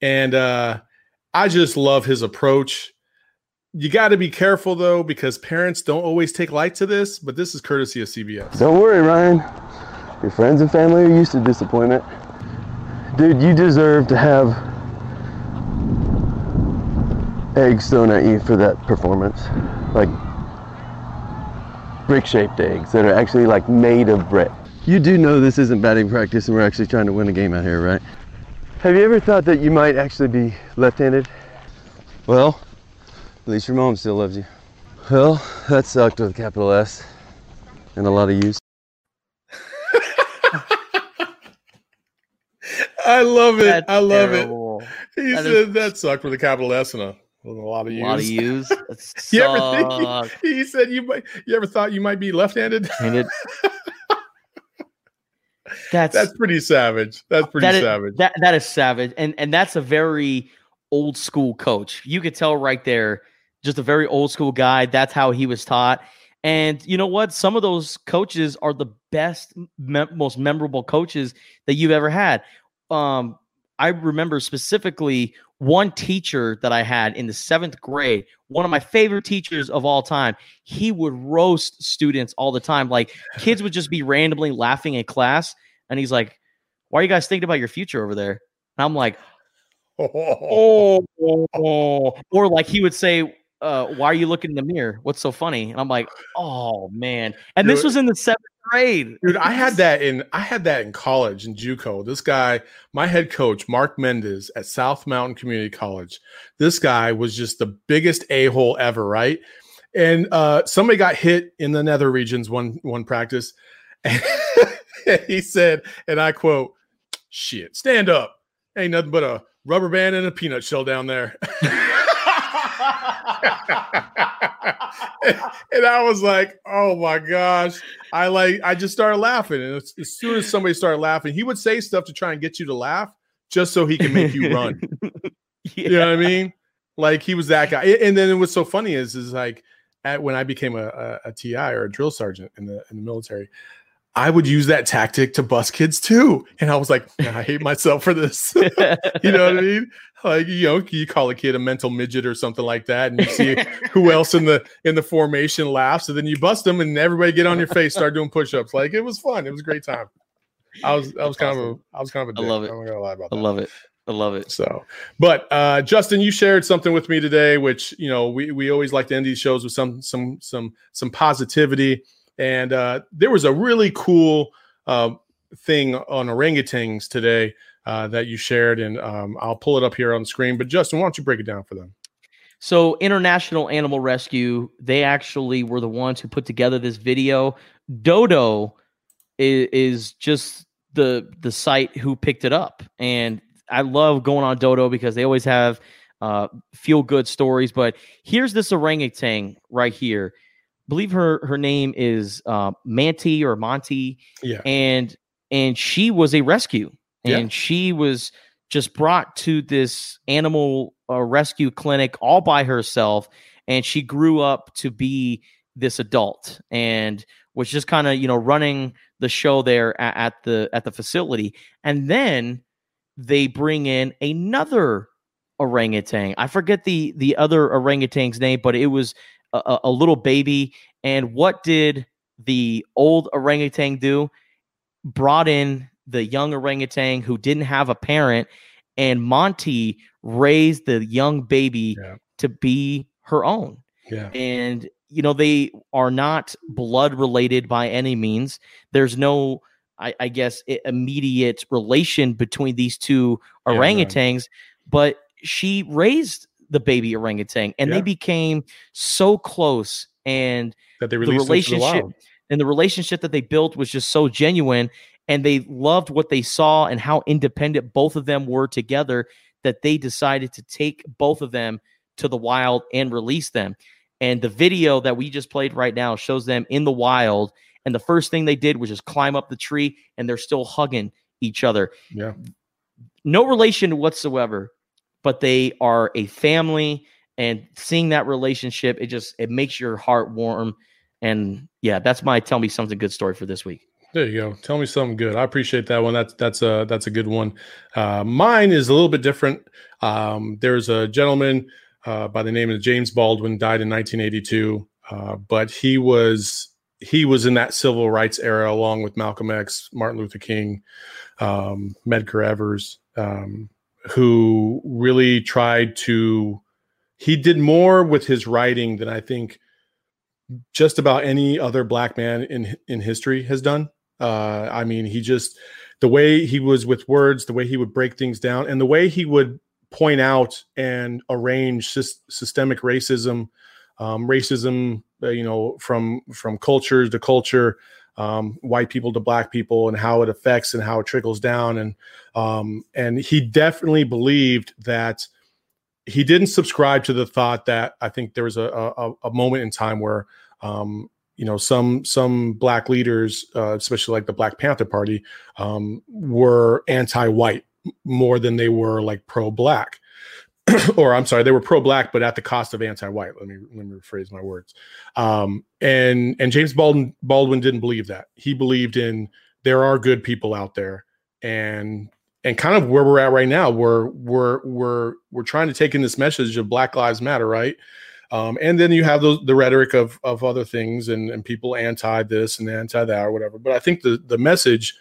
and uh, I just love his approach. You got to be careful though, because parents don't always take light to this. But this is courtesy of CBS. Don't worry, Ryan. Your friends and family are used to disappointment. Dude, you deserve to have eggs thrown at you for that performance. Like brick shaped eggs that are actually like made of brick. You do know this isn't batting practice and we're actually trying to win a game out here, right? Have you ever thought that you might actually be left handed? Well, at least your mom still loves you. Well, that sucked with a capital S and a lot of use. (laughs) I love it. That's I love terrible. it. He that said is... that sucked with a capital S and a with a lot of use. A lot of use. (laughs) you ever think he, he, said you might you ever thought you might be left-handed? Handed. (laughs) that's that's pretty savage. That's pretty that is, savage. That that is savage. And and that's a very old school coach. You could tell right there, just a very old school guy. That's how he was taught. And you know what? Some of those coaches are the best, me- most memorable coaches that you've ever had. Um, I remember specifically one teacher that I had in the seventh grade, one of my favorite teachers of all time, he would roast students all the time. Like kids would just be randomly laughing in class. And he's like, Why are you guys thinking about your future over there? And I'm like, Oh, (laughs) oh, oh. or like he would say, uh, why are you looking in the mirror? What's so funny? And I'm like, oh man. And this was in the seventh grade. Dude, I had (laughs) that in I had that in college in JUCO. This guy, my head coach, Mark Mendez at South Mountain Community College. This guy was just the biggest a-hole ever, right? And uh, somebody got hit in the nether regions one one practice. (laughs) And he said, and I quote, shit, stand up. Ain't nothing but a rubber band and a peanut shell down there. (laughs) (laughs) and I was like, "Oh my gosh!" I like, I just started laughing, and as, as, soon as somebody started laughing, he would say stuff to try and get you to laugh, just so he can make you run. (laughs) yeah. You know what I mean? Like he was that guy. And then what's so funny is, is like, at when I became a, a, a TI or a drill sergeant in the in the military, I would use that tactic to bust kids too. And I was like, I hate myself for this. (laughs) you know what I mean? Like, you know, you call a kid a mental midget or something like that, and you see (laughs) who else in the in the formation laughs, and then you bust them and everybody get on your face, start doing push-ups. Like it was fun. It was a great time. I was I was kind of a I was kind of a dick. I love it. I'm not gonna lie about that. I love it. I love it. So, but uh, Justin, you shared something with me today, which you know we we always like to end these shows with some some some some positivity. And uh, there was a really cool uh, thing on orangutans today uh, that you shared, and um, I'll pull it up here on the screen. But Justin, why don't you break it down for them? So, International Animal Rescue, they actually were the ones who put together this video. Dodo is, is just the the site who picked it up, and I love going on Dodo because they always have uh, feel good stories. But here's this orangutan right here believe her her name is uh, Manti or Monty. Yeah. And and she was a rescue, and yeah. she was just brought to this animal uh, rescue clinic all by herself, and she grew up to be this adult and was just kind of you know running the show there at, at the at the facility, and then they bring in another orangutan. I forget the the other orangutan's name, but it was a, a little baby. And what did the old orangutan do? Brought in the young orangutan who didn't have a parent, and Monty raised the young baby Yeah. to be her own. Yeah. And you know they are not blood related by any means. There's no, I, I guess, immediate relation between these two Yeah, orangutans, but she raised the baby orangutan, and Yeah. they became so close. And That they the released the relationship wild. and the relationship that they built was just so genuine and they loved what they saw and how independent both of them were together that they decided to take both of them to the wild and release them. And the video that we just played right now shows them in the wild and the first thing they did was just climb up the tree and they're still hugging each other. Yeah. no relation whatsoever but they are a family and seeing that relationship it just it makes your heart warm. And yeah that's my tell me something good story for this week There you go. Tell me something good. I appreciate that one. That's that's a that's a good one. Uh, mine is a little bit different. Um, there's a gentleman uh, by the name of James Baldwin died in 1982, uh, but he was he was in that civil rights era along with Malcolm X, Martin Luther King, um, Medgar Evers, um, who really tried to. He did more with his writing than I think just about any other black man in in history has done. Uh, I mean, he just the way he was with words, the way he would break things down, and the way he would point out and arrange sys- systemic racism, um, racism, uh, you know, from from culture to culture, um, white people to black people, and how it affects and how it trickles down, and um, and he definitely believed that he didn't subscribe to the thought that I think there was a a, a moment in time where um, you know some some black leaders, uh, especially like the Black Panther Party, um, were anti-white more than they were like pro-black. (clears throat) or I'm sorry, they were pro-black, but at the cost of anti-white. Let me let me rephrase my words. Um, and and James Baldwin Baldwin didn't believe that. He believed in there are good people out there, and and kind of where we're at right now, we're we're we're we're trying to take in this message of Black Lives Matter, right? Um, and then you have the rhetoric of of other things and, and people anti this and anti that or whatever. But I think the the message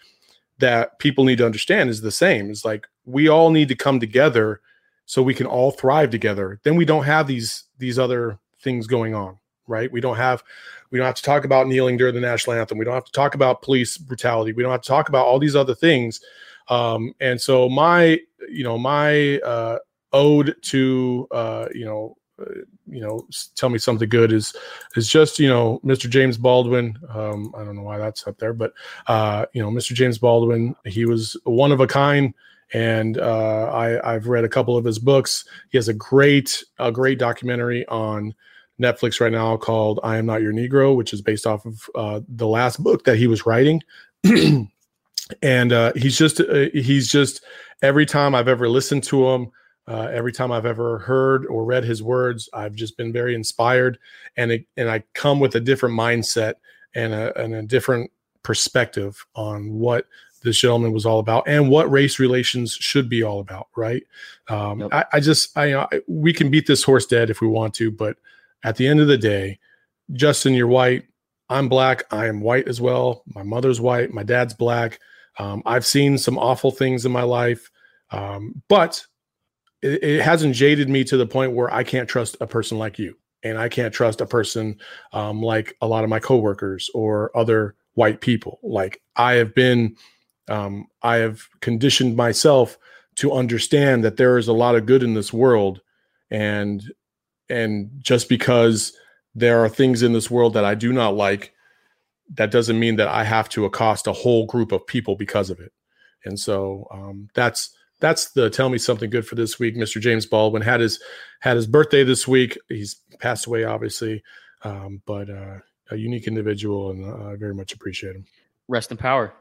that people need to understand is the same. It's like we all need to come together so we can all thrive together. Then we don't have these these other things going on, right? We don't have we don't have to talk about kneeling during the national anthem. We don't have to talk about police brutality. We don't have to talk about all these other things. Um, and so my you know my uh, ode to uh, you know you know tell me something good is is just you know mr james baldwin um i don't know why that's up there but uh you know mr james baldwin he was one of a kind and uh i i've read a couple of his books. He has a great a great documentary on netflix right now called i am not your negro which is based off of uh the last book that he was writing. (clears throat) And uh he's just uh, he's just every time i've ever listened to him uh, every time I've ever heard or read his words, I've just been very inspired, and it, and I come with a different mindset and a, and a different perspective on what this gentleman was all about and what race relations should be all about. Right? Um, Yep. I, I just I, I we can beat this horse dead if we want to, but at the end of the day, Justin, you're white. I'm black. I am white as well. My mother's white. My dad's black. Um, I've seen some awful things in my life, um, but it, it hasn't jaded me to the point where I can't trust a person like you, and I can't trust a person um, like a lot of my coworkers or other white people. Like I have been, um, I have conditioned myself to understand that there is a lot of good in this world, and and just because there are things in this world that I do not like, that doesn't mean that I have to accost a whole group of people because of it. And so um, that's that's the tell me something good for this week. Mr. James Baldwin had his had his birthday this week. He's passed away, obviously, um, but uh, a unique individual, and I very much appreciate him. rest in power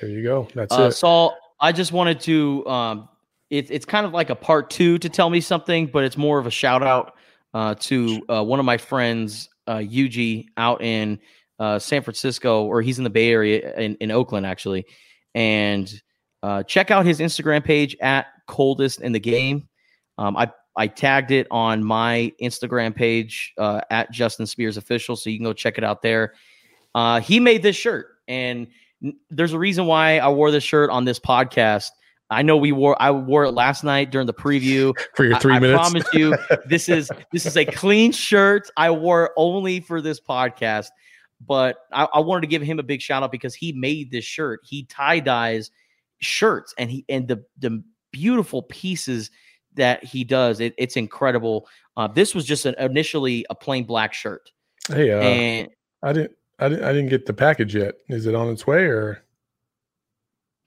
There you go. That's uh, it. Saul, I just wanted to. Um, it, it's kind of like a part two to tell me something, but it's more of a shout out uh, to uh, one of my friends, uh, Yuji, out in uh, San Francisco, or he's in the Bay Area in, in Oakland actually, and uh, check out his Instagram page at coldest in the game. Um, I I tagged it on my Instagram page uh, at Justin Spears official, so you can go check it out there. Uh, he made this shirt, and there's a reason why I wore this shirt on this podcast. I know we wore I wore it last night during the preview. (laughs) For your three I, minutes. I promise you, this is this is a clean shirt. I wore it only for this podcast. But I, I wanted to give him a big shout out because he made this shirt. He tie dyes shirts and he and the the beautiful pieces that he does. It, it's incredible. Uh, this was just an, initially a plain black shirt. Hey, uh, and I didn't, I didn't, I didn't get the package yet. Is it on its way or?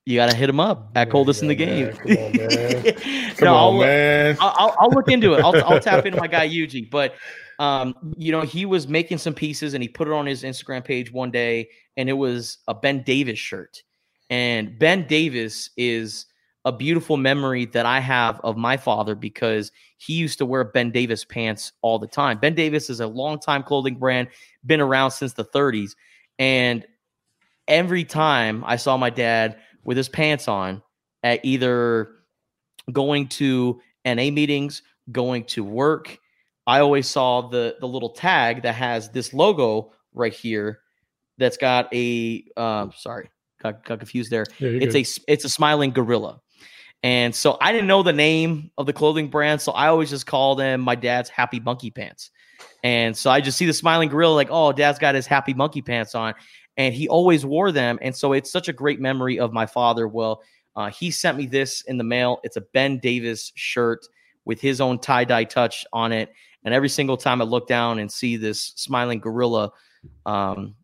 you got to hit him up at coldest in the Yeah, game. man. Come on, man. (laughs) Come No, on, I'll- man. I'll, I'll, I'll look into it. I'll, I'll tap into my guy (laughs) Yuji. But um, you know, he was making some pieces and he put it on his Instagram page one day, and it was a Ben Davis shirt. And Ben Davis is a beautiful memory that I have of my father because he used to wear Ben Davis pants all the time. Ben Davis is a longtime clothing brand, been around since the 30s. And every time I saw my dad with his pants on at either going to NA meetings, going to work, I always saw the the little tag that has this logo right here that's got a uh, sorry, got, got confused there. Yeah, It's good. a it's a smiling gorilla. And so I didn't know the name of the clothing brand, so I always just called them my dad's happy monkey pants. And so I just see the smiling gorilla, like, oh, dad's got his happy monkey pants on. And he always wore them. And so it's such a great memory of my father. Well, uh, he sent me this in the mail. It's a Ben Davis shirt with his own tie dye touch on it. And every single time I look down and see this smiling gorilla um,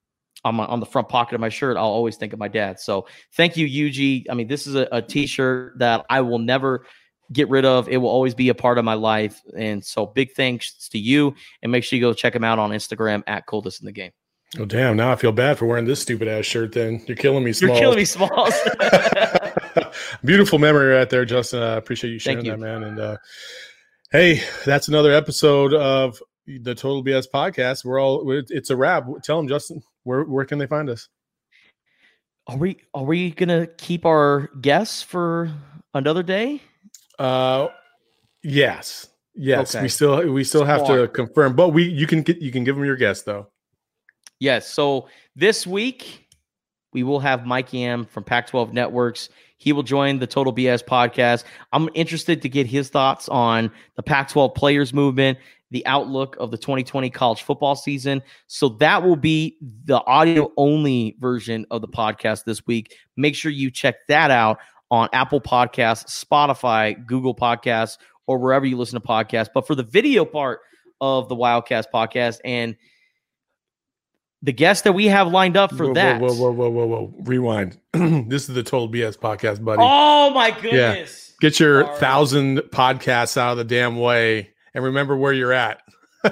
on my on the front pocket of my shirt, I'll always think of my dad. So thank you, Yuji. I mean, this is a, a t-shirt that I will never get rid of. It will always be a part of my life. And so big thanks to you. And make sure you go check him out on Instagram at coldest in the game. Oh damn! Now I feel bad for wearing this stupid ass shirt. Then you're killing me. Small. You're killing me, Smalls. (laughs) (laughs) Beautiful memory right there, Justin. I appreciate you sharing you. that, man. And uh, hey, that's another episode of the Total BS podcast. We're all it's a wrap. Tell them, Justin, where where can they find us? are we are we gonna keep our guests for another day? Uh, yes, yes. Okay. We still we still have to confirm, but we you can get you can give them your guess though. Yes. So this week we will have Mike Yam from Pac-12 Networks. He will join the Total BS podcast. I'm interested to get his thoughts on the Pac-12 players movement, the outlook of the 2020 college football season. So that will be the audio only version of the podcast this week. Make sure you check that out on Apple Podcasts, Spotify, Google Podcasts, or wherever you listen to podcasts. But for the video part of the Wildcast podcast and the guest that we have lined up for whoa, that. Whoa, whoa, whoa, whoa, whoa! Rewind. (clears throat) this is the Total BS podcast, buddy. Oh my goodness. Get your Sorry. thousand podcasts out of the damn way, and remember where you're at. (laughs)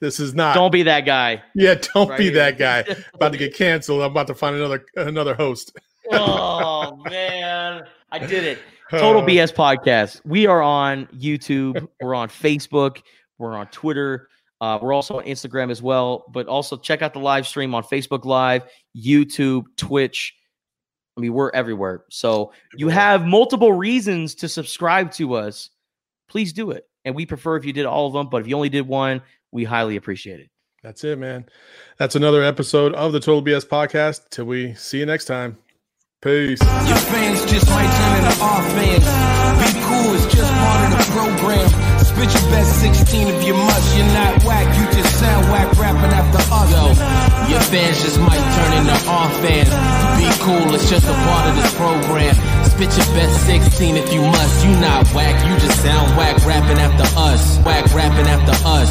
this is not. Don't be that guy. yeah, don't Right be here. that guy. (laughs) About to get canceled. I'm about to find another another host. oh man. I did it. (laughs) Total Uh, BS podcast. We are on YouTube. We're on Facebook. We're on Twitter. Uh, we're also on Instagram as well. But also check out the live stream on Facebook Live, YouTube, Twitch. I mean, we're everywhere. So you have multiple reasons to subscribe to us. Please do it. And we prefer if you did all of them. But if you only did one, we highly appreciate it. That's it, man. That's another episode of the Total BS podcast. Till we see you next time. Peace. Your fans just might turn into our fans. Be cool, it's just part of the program. Spit your best 16 if you must. You're not whack, you just sound whack rapping after us. Yo, your fans just might turn into our fans. Be cool, it's just a part of this program. Spit your best 16 if you must. You not whack, you just sound whack rapping after us. Whack rapping after us.